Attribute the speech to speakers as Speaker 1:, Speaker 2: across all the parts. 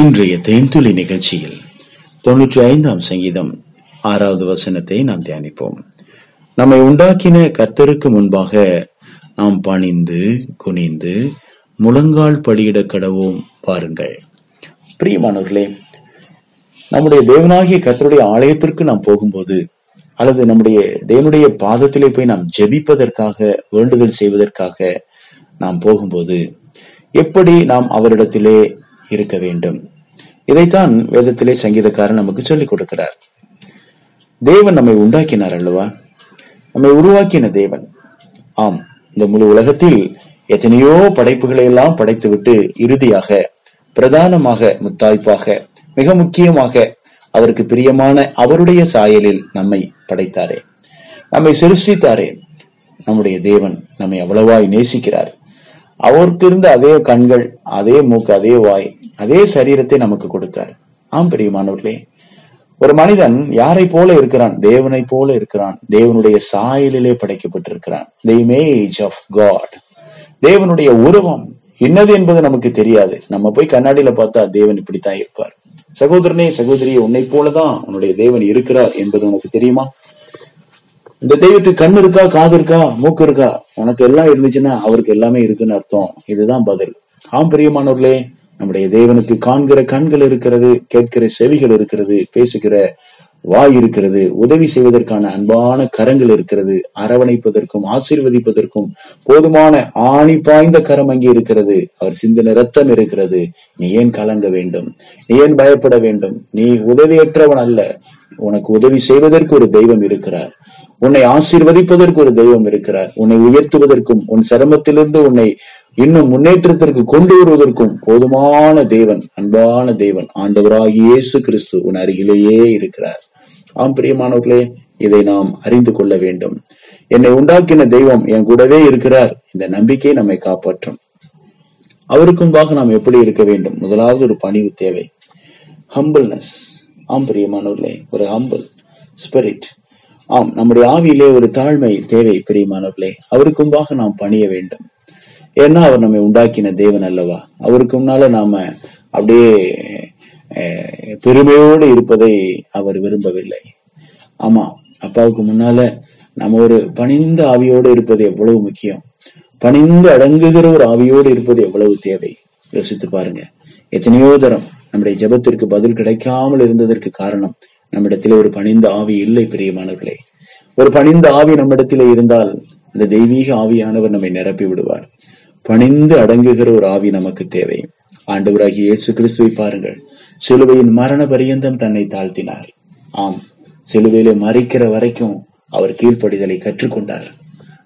Speaker 1: இன்றைய தேன்துளி நிகழ்ச்சியில் தொன்னூற்றி ஐந்தாம் சங்கீதம் ஆறாவது வசனத்தை நாம் தியானிப்போம். நம்மை உண்டாக்கின கர்த்தருக்கு முன்பாக நாம் பணிந்து குனிந்து முழங்கால் படியிட கடவோம் பாருங்கள். பிரியமானவர்களே நம்முடைய தேவனாகிய கர்த்தருடைய ஆலயத்திற்கு நாம் போகும்போது அல்லது நம்முடைய தேவனுடைய பாதத்திலே போய் நாம் ஜெபிப்பதற்காக வேண்டுதல் செய்வதற்காக நாம் போகும்போது எப்படி நாம் அவரிடத்திலே இருக்க வேண்டும். இதைத்தான் வேதத்திலே சங்கீதக்காரன் நமக்கு சொல்லிக் கொடுக்கிறார். தேவன் நம்மை உண்டாக்கினார் அல்லவா? நம்மை உருவாக்கின தேவன். ஆம் இந்த முழு உலகத்தில் எத்தனையோ படைப்புகளை எல்லாம் படைத்துவிட்டு இறுதியாக பிரதானமாக முத்தாய்ப்பாக மிக முக்கியமாக அவருக்கு பிரியமான அவருடைய சாயலில் நம்மை படைத்தாரே. நம்மை சிருஷ்டித்தாரே. நம்முடைய தேவன் நம்மை அவ்வளவாய் நேசிக்கிறார். அவருக்கு இருந்த அதே கண்கள் அதே மூக்கு அதே வாய் அதே சரீரத்தை நமக்கு கொடுத்தார். ஆம் பிரியமானவர்களே ஒரு மனிதன் யாரை போல இருக்கிறான்? தேவனை போல இருக்கிறான். தேவனுடைய சாயலிலே படைக்கப்பட்டிருக்கிறான். த இமேஜ் ஆஃப் காட் தேவனுடைய உருவம் என்னது என்பது நமக்கு தெரியாது. நம்ம போய் கண்ணாடியில பார்த்தா தேவன் இப்படித்தான் இருப்பார். சகோதரனே சகோதரியே உன்னை போலதான் உன்னுடைய தேவன் இருக்கிறார் என்பது உனக்கு தெரியுமா? இந்த தெய்வத்துக்கு கண் இருக்கா காது இருக்கா மூக்கு இருக்கா? உனக்கு எல்லாம் இருந்துச்சுன்னா அவருக்கு எல்லாமே இருக்குன்னு அர்த்தம். இதுதான் பதில். ஆம் பிரியமானவர்களே நம்முடைய தேவனுக்கு காண்கிற கண்கள் இருக்கிறது கேட்கிற செவிகள் இருக்கிறது பேசுகிற வாய் இருக்கிறது உதவி செய்வதற்கான அன்பான கரங்கள் இருக்கிறது அரவணைப்பதற்கும் ஆசீர்வதிப்பதற்கும் போதுமான ஆணி பாய்ந்த கரம் அங்கே இருக்கிறது. அவர் சிந்தின ரத்தம் இருக்கிறது. நீ ஏன் கலங்க வேண்டும்? நீ ஏன் பயப்பட வேண்டும்? நீ உதவியற்றவன் அல்ல. உனக்கு உதவி செய்வதற்கு ஒரு தெய்வம் இருக்கிறார். உன்னை ஆசீர்வதிப்பதற்கு ஒரு தெய்வம் இருக்கிறார். உன்னை உயர்த்துவதற்கும் உன் சிரமத்திலிருந்து உன்னை இன்னும் முன்னேற்றத்திற்கு கொண்டு வருவதற்கும் போதுமான தேவன் அன்பான தேவன் ஆண்டவராக இயேசு கிறிஸ்து உன் அருகிலேயே இருக்கிறார். ஆம் பிரியமானவர்களே இதை நாம் அறிந்து கொள்ள வேண்டும். என்னை உண்டாக்கின தெய்வம் என் கூடவே இருக்கிறார். இந்த நம்பிக்கை நம்மை காப்பாற்றும். அவருக்கு நாம் எப்படி இருக்க வேண்டும்? முதலாவது ஒரு பணிவு தேவை. ஹம்பிள்னஸ் ஆம் பிரியமானவர்களே ஒரு ஹம்பிள் ஸ்பிரிட் ஆம் நம்முடைய ஆவியிலே ஒரு தாழ்மை தேவை பிரியமானவர்களே. அவருக்கும்பாக நாம் பணிய வேண்டும். ஏன்னா அவர் நம்மை உண்டாக்கின தேவன் அல்லவா? அவருக்கு முன்னால நாம அப்படியே பெருமையோடு இருப்பதை அவர் விரும்பவில்லை. ஆமா அப்பாவுக்கு முன்னால நம்ம ஒரு பணிந்த ஆவியோடு இருப்பது எவ்வளவு முக்கியம். பணிந்து அடங்குகிற ஒரு ஆவியோடு இருப்பது எவ்வளவு தேவை? யோசித்து பாருங்க. எத்தனையோ தரம் நம்முடைய ஜெபத்திற்கு பதில் கிடைக்காமல் இருந்ததற்கு காரணம் நம்மிடத்திலே ஒரு பணிந்த ஆவி இல்லை பிரியமானவர்களே. ஒரு பணிந்த ஆவி நம்மிடத்திலே இருந்தால் அந்த தெய்வீக ஆவியானவர் நம்மை நிரப்பி விடுவார். பணிந்து அடங்குகிற ஒரு ஆவி நமக்கு தேவை. ஆண்டவராகிய இயேசு கிறிஸ்துவை பாருங்கள். சிலுவையின் மரண பரியந்தம் தன்னை தாழ்த்தினார். ஆம் சிலுவையிலே மறிக்கிற வரைக்கும் அவர் கீழ்ப்படிதலை கற்றுக்கொண்டார்.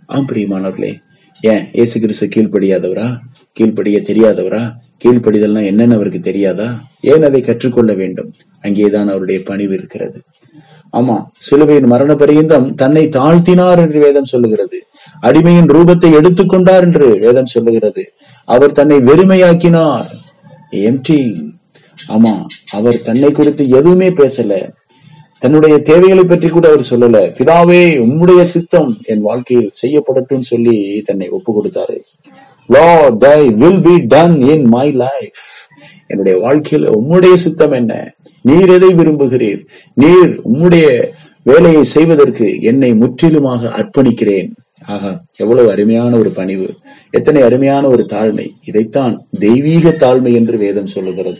Speaker 1: ஆம் பிரியமானவர்களே ஏன் இயேசு கிறிஸ்து கீழ்ப்படியாதவரா? கீழ்ப்படிய தெரியாதவரா? கீழ்ப்படிதல்னா என்னன்னு அவருக்கு தெரியாதா? ஏன் அதை கற்றுக்கொள்ள வேண்டும்? அங்கேதான் அவருடைய பணிவு இருக்கிறது. ஆமா சிலுவையின் மரண பரியந்தம் தன்னை தாழ்த்தினார் என்று வேதம் சொல்லுகிறது. அடிமையின் ரூபத்தை எடுத்துக்கொண்டார் என்று வேதம் சொல்லுகிறது. அவர் தன்னை வெறுமையாக்கினார். எம்டி ஆமா அவர் தன்னை குறித்து எதுவுமே பேசல. தன்னுடைய தேவைகளை பற்றி கூட அவர் சொல்லல. பிதாவே உம்முடைய சித்தம் என் வாழ்க்கையில் செய்யப்படட்டும் சொல்லி தன்னை ஒப்பு கொடுத்தாரு Lord thy will be done in my life என்னுடைய வாழ்க்கையில உம்முடைய சித்தம் என்ன? நீர் எதை விரும்புகிறீர்? நீர் உம்முடைய வேலையை செய்வதற்கு என்னை முற்றிலுமாக அர்ப்பணிக்கிறேன். ஆகா எவ்வளவு அருமையான ஒரு பணிவு. எத்தனை அருமையான ஒரு தாழ்மை. இதைத்தான் தெய்வீக தாழ்மை என்று வேதம் சொல்லுகிறது.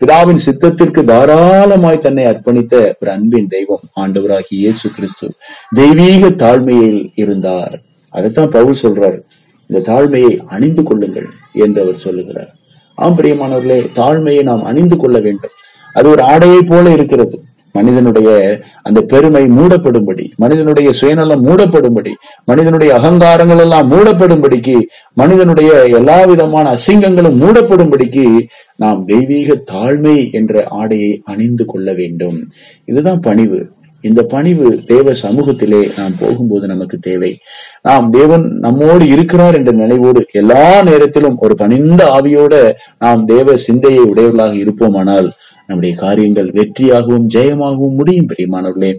Speaker 1: பிதாவின் சித்தத்திற்கு தாராளமாய் தன்னை அர்ப்பணித்த ஒரு அன்பின் தெய்வம் ஆண்டவராகி இயேசு கிறிஸ்து தெய்வீக தாழ்மையில் இருந்தார். அதைத்தான் பவுல் சொல்றார். இந்த தாழ்மையை அணிந்து கொள்ளுங்கள் என்று அவர் சொல்லுகிறார். ஆம் பிரியமானவர்களே தாழ்மையை நாம் அணிந்து கொள்ள வேண்டும். அது ஒரு ஆடையை போல இருக்கிறது. மனிதனுடைய அந்த பெருமை மூடப்படும்படி மனிதனுடைய சுயநலம் மூடப்படும்படி மனிதனுடைய அகங்காரங்கள் எல்லாம் மூடப்படும்படிக்கு மனிதனுடைய எல்லா விதமான அசிங்கங்களும் மூடப்படும்படிக்கு நாம் தெய்வீக தாழ்மை என்ற ஆடையை அணிந்து கொள்ள வேண்டும். இதுதான் பணிவு. இந்த பணிவு தேவ சமூகத்திலே நாம் போகும்போது நமக்கு தேவை. நாம் தேவன் நம்மோடு இருக்கிறார் என்ற நினைவோடு எல்லா நேரத்திலும் ஒரு பணிந்த ஆவியோட நாம் தேவ சிந்தையை உடையவர்களாக இருப்போமானால் நம்முடைய காரியங்கள் வெற்றியாகவும் ஜெயமாகவும் முடியும் பிரியமானவர்களே.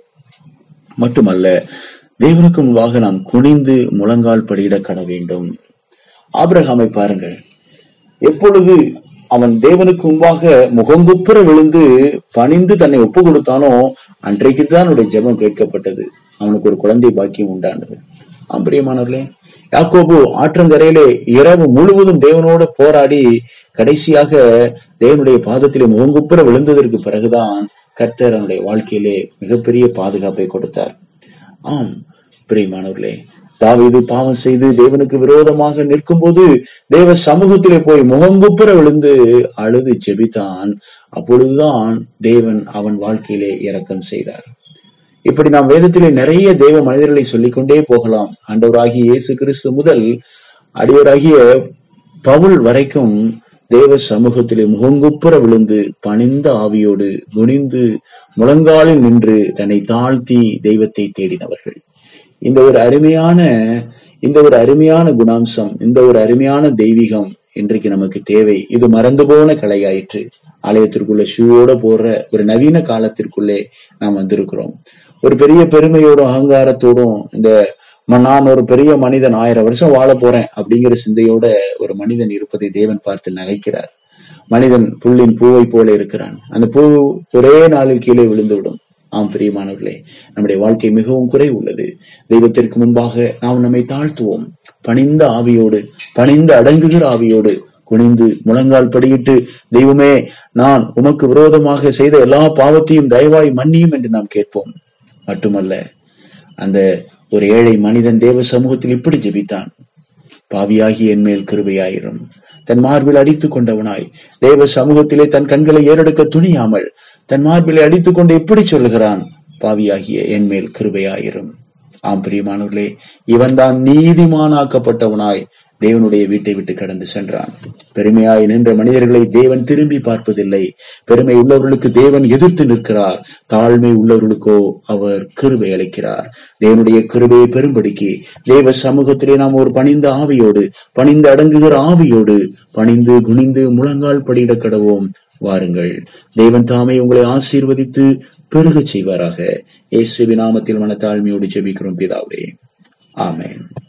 Speaker 1: மட்டுமல்ல தேவனுக்கு முன்பாக நாம் குனிந்து முழங்கால் படியிட கட வேண்டும் ஆபிரகாமை பாருங்கள். எப்பொழுது அவன் தேவனுக்கு முன்பாக முகங்குப்புற விழுந்து பணிந்து தன்னை ஒப்பு கொடுத்தானோ அன்றைக்கு தான் அவனுடைய ஜெபம் கேட்கப்பட்டது. அவனுக்கு ஒரு குழந்தை பாக்கியம் உண்டானது. ஆம்பரியமானவர்களே யாக்கோபு ஆற்றங்கரையிலே இரவு முழுவதும் தேவனோடு போராடி கடைசியாக தேவனுடைய பாதத்திலே முகங்குப்புற விழுந்ததற்கு பிறகுதான் கர்த்தர் அவனுடைய வாழ்க்கையிலே மிகப்பெரிய பாதுகாப்பை கொடுத்தார். ஆம் பிரியமானவர்களே தாவீது பாவம் செய்து தேவனுக்கு விரோதமாக நிற்கும் போது தேவ சமூகத்திலே போய் முகங்குப்புற விழுந்து அழுது ஜெபித்தான். அப்பொழுதுதான் தேவன் அவன் வாழ்க்கையிலே இரக்கம் செய்தார். இப்படி நாம் வேதத்திலே நிறைய தேவ மனிதர்களை சொல்லிக்கொண்டே போகலாம். ஆண்டவராகிய இயேசு கிறிஸ்து முதல் அடியோராகிய பவுல் வரைக்கும் தேவ சமூகத்திலே முகங்குப்புற விழுந்து பணிந்த ஆவியோடு குனிந்து முழங்காலில் நின்று தன்னை தாழ்த்தி தெய்வத்தை தேடினவர்கள். இந்த ஒரு அருமையான இந்த ஒரு அருமையான குணாம்சம் இந்த ஒரு அருமையான தெய்வீகம் இன்றைக்கு நமக்கு தேவை. இது மறந்து போன கலையாயிற்று. ஆலயத்திற்குள்ள ஷூவோட போடுற ஒரு நவீன காலத்திற்குள்ளே நாம் வந்திருக்கிறோம். ஒரு பெரிய பெருமையோடும் அகங்காரத்தோடும் இந்த நான் ஒரு பெரிய மனிதன் ஆயிரம் வருஷம் வாழ போறேன் அப்படிங்கிற சிந்தையோட ஒரு மனிதன் இருப்பதை தேவன் பார்த்து நகைக்கிறார். மனிதன் புல்லின் பூவை போல இருக்கிறான். அந்த பூ ஒரே நாளில் கீழே விழுந்துவிடும். ஆம் பிரியமானவர்களே நம்முடைய வாழ்க்கை மிகவும் குறை உள்ளது தெய்வத்திற்கு முன்பாக நாம் நம்மை தாழ்த்துவோம். பணிந்த ஆவியோடு பணிந்து அடங்குகிற ஆவியோடு குனிந்து முழங்கால் படியிட்டு தெய்வமே நான் உமக்கு விரோதமாக செய்த எல்லா பாவத்தையும் தயவாய் மன்னியும் என்று நாம் கேட்போம். மட்டுமல்ல அந்த ஒரு ஏழை மனிதன் தேவ சமூகத்தில் இப்படி ஜெபித்தான். பாவியாகி என் மேல் கிருபையாயிரும். தன் மார்பில் அடித்துக் கொண்டவனாய். தேவ சமூகத்திலே தன் கண்களை ஏறெடுக்க துணியாமல் தன் மார்பிலை அடித்துக் கொண்டு இப்படி சொல்லுகிறான்? பாவியாகிய என் மேல் கிருபையாயிரும். ஆம் பிரியமானவர்களே இவன்தான் நீதிமானாக்கப்பட்டவனாய். தேவனுடைய வீட்டை விட்டு கடந்து சென்றான். பெருமையாய் நின்ற மனிதர்களை தேவன் திரும்பி பார்ப்பதில்லை. பெருமை உள்ளவர்களுக்கு தேவன் எதிர்த்து நிற்கிறார். தாழ்மை உள்ளவர்களுக்கோ அவர் கிருபை அளிக்கிறார். தேவனுடைய கிருபையை பெரும்படிக்கு தேவ சமூகத்திலே நாம் ஒரு பணிந்த ஆவியோடு பணிந்து அடங்குகிற ஆவியோடு பணிந்து குனிந்து முழங்கால் படியிட கடவோம். வாருங்கள். தேவன் தாமே உங்களை ஆசீர்வதித்து பெருகச் செய்வாராக. இயேசுவின் நாமத்தில் மனத்தாழ்மையோடு ஜெபிக்கிறோம் பிதாவே. ஆமேன்.